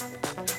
When the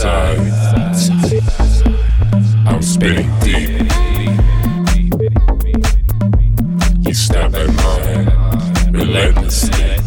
I'm spinning deep. You stop at mine relentlessly.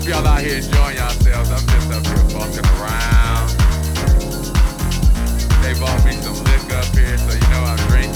Hope y'all out here enjoying yourselves. I'm just up here fucking around. They bought me some liquor up here, so you know I'm drinking.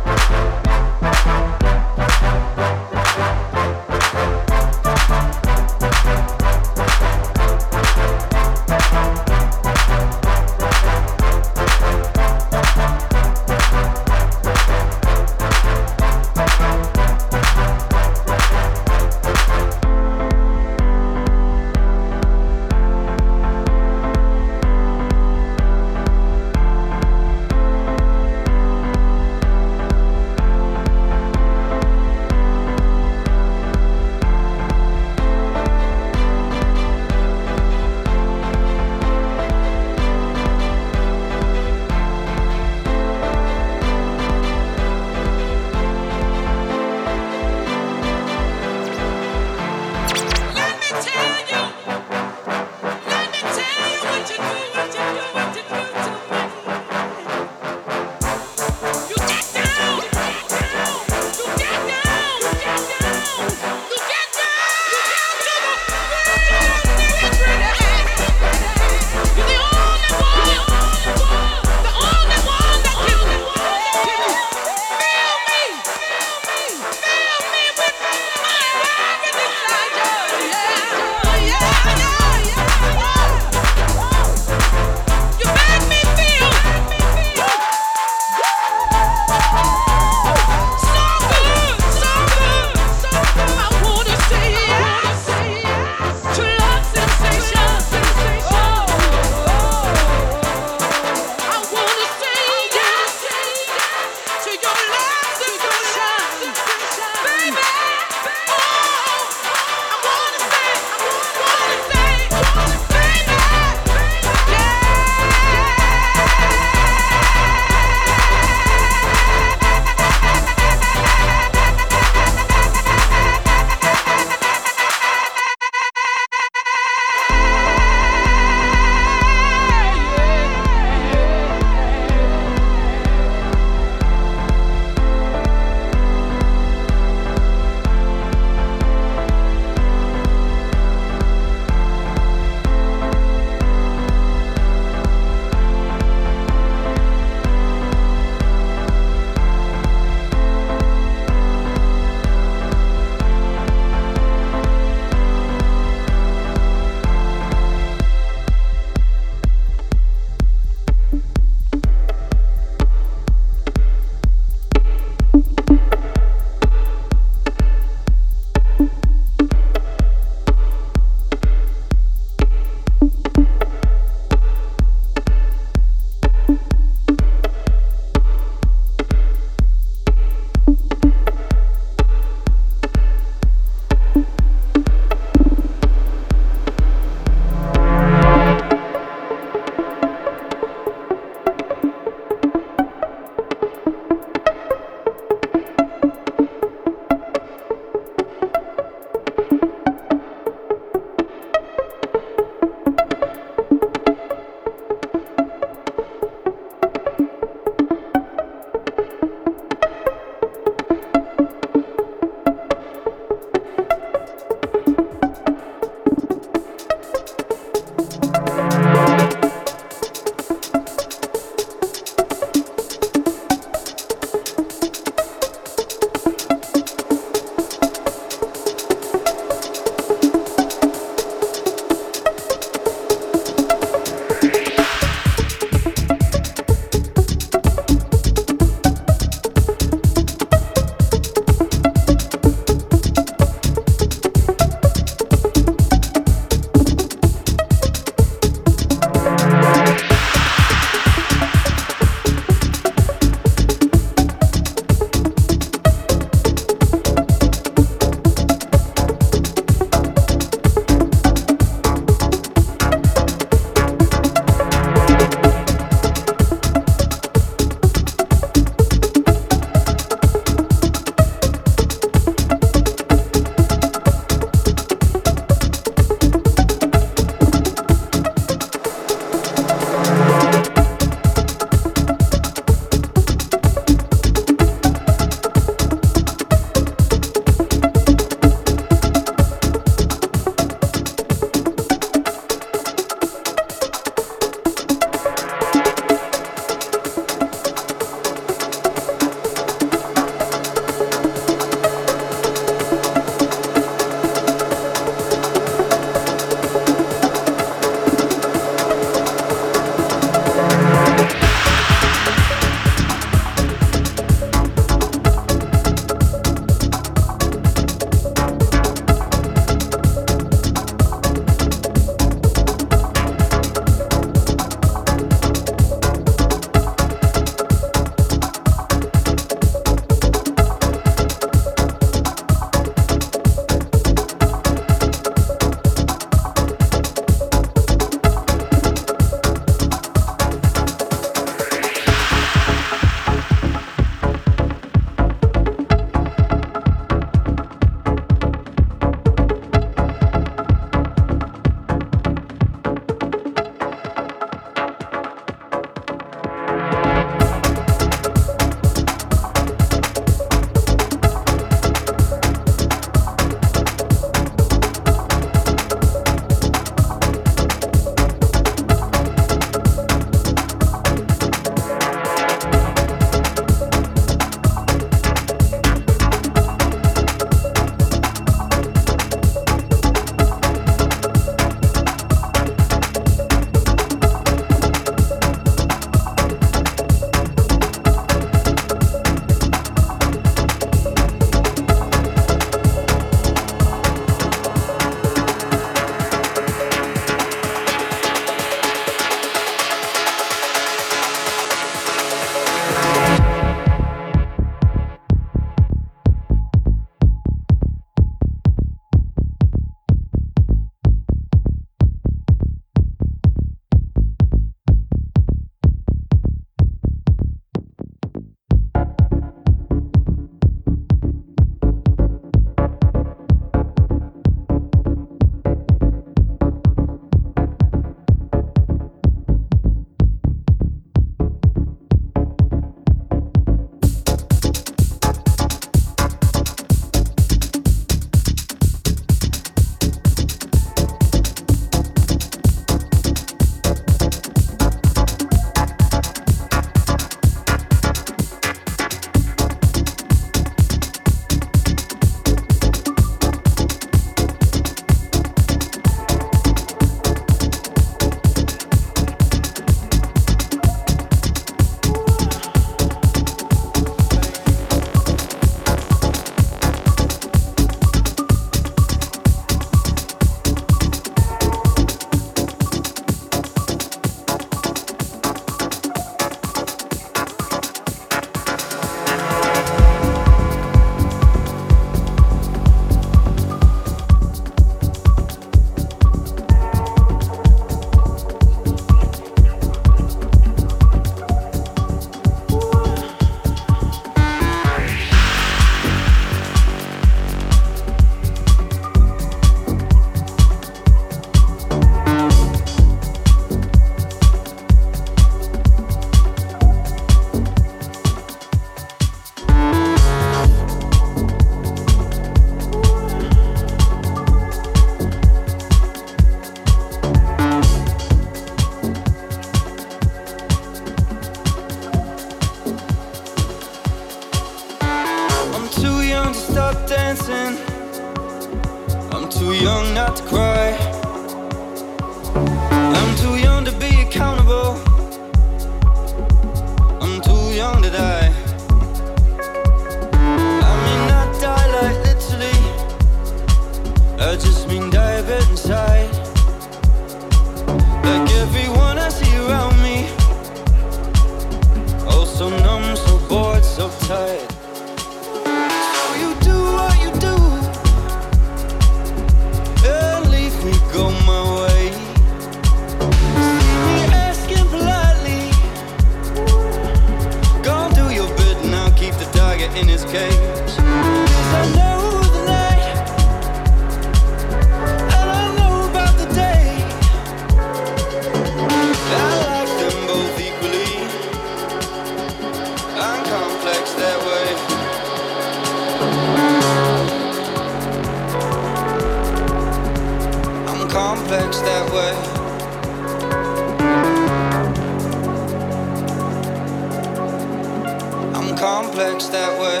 Complex that way.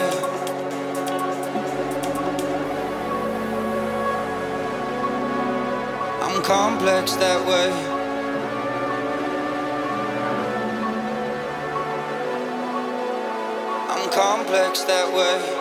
I'm complex that way. I'm complex that way.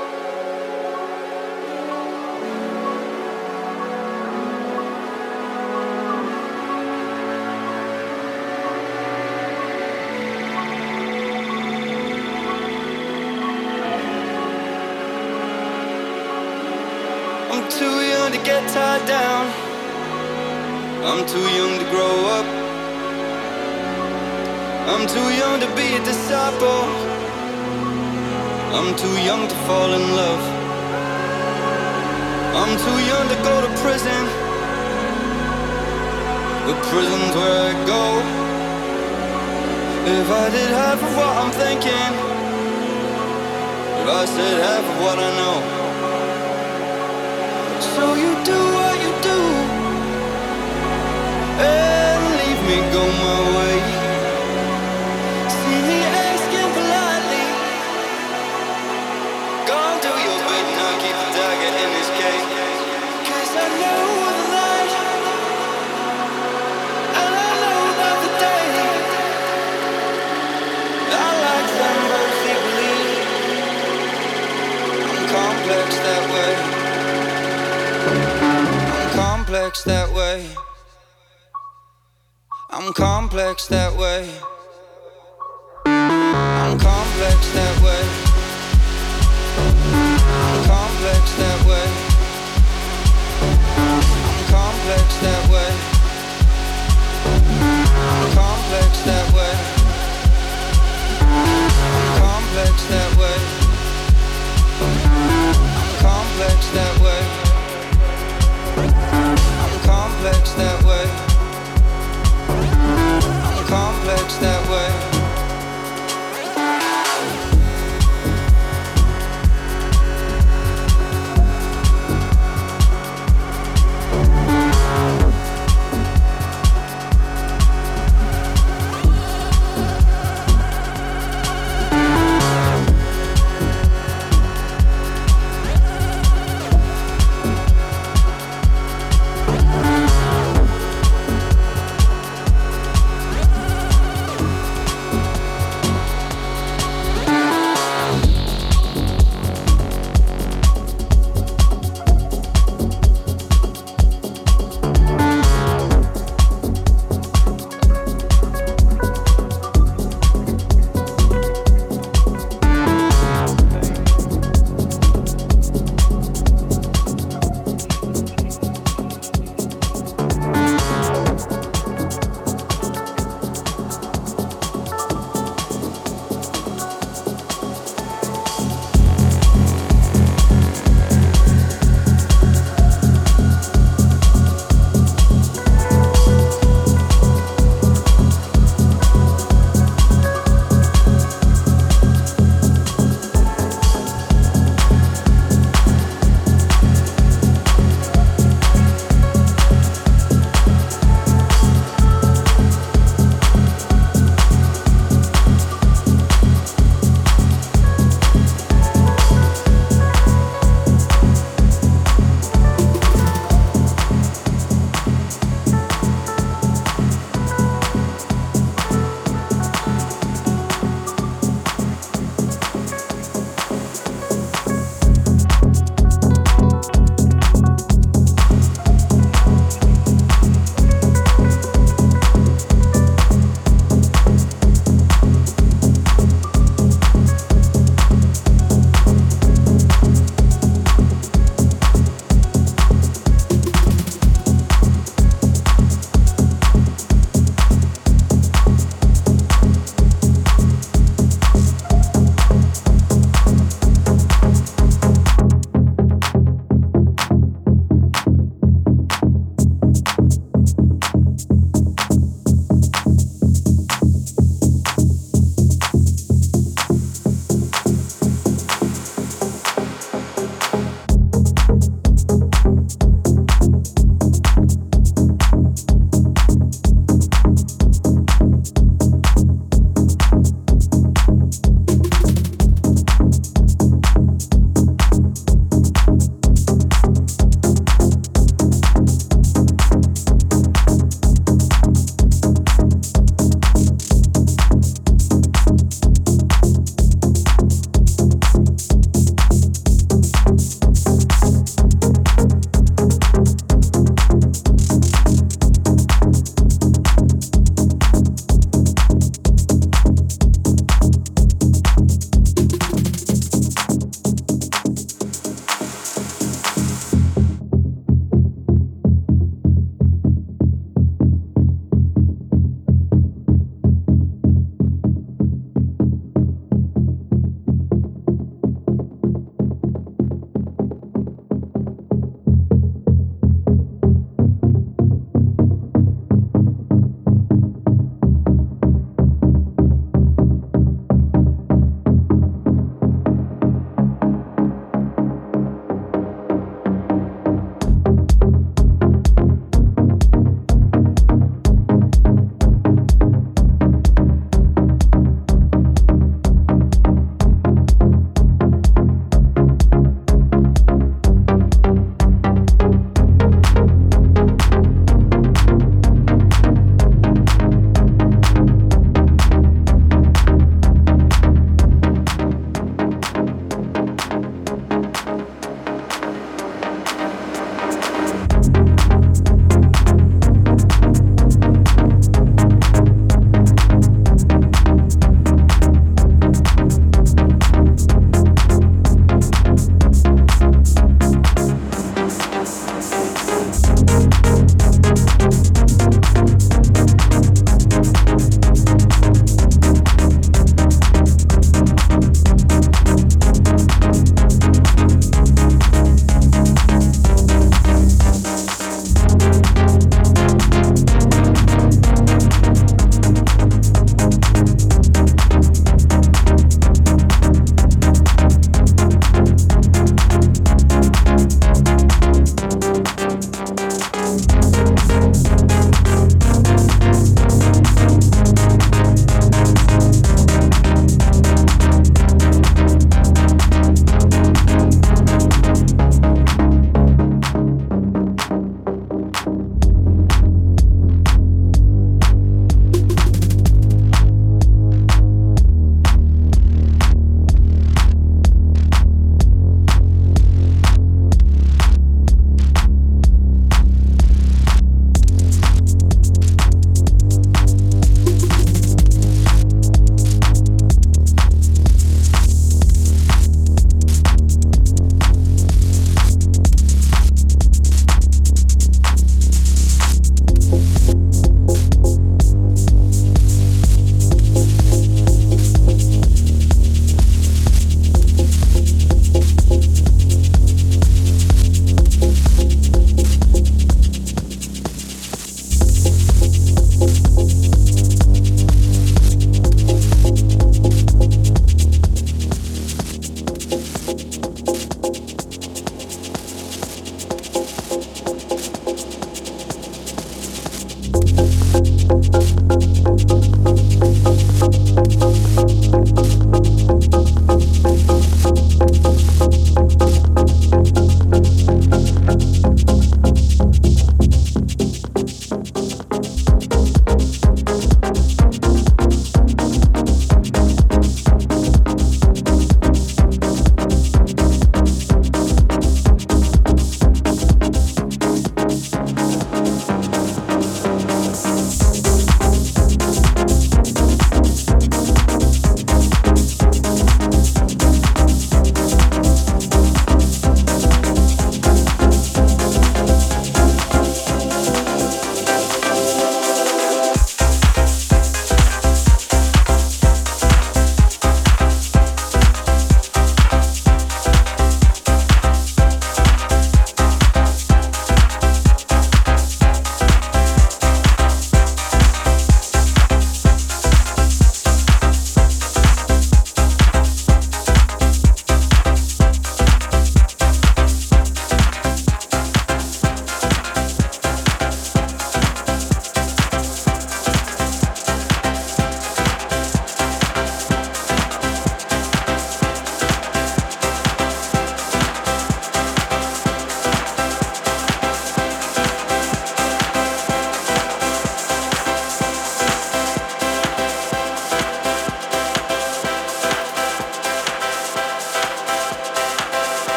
Tied down. I'm too young to grow up. I'm too young to be a disciple. I'm too young to fall in love. I'm too young to go to prison. But prison's where I go. If I did half of what I'm thinking, if I said half of what I know. So you do complex that way. I'm complex that way. I'm complex that way. I'm complex that way. I'm complex that way. I'm complex that way. I'm complex that way. I'm complex that way footsteps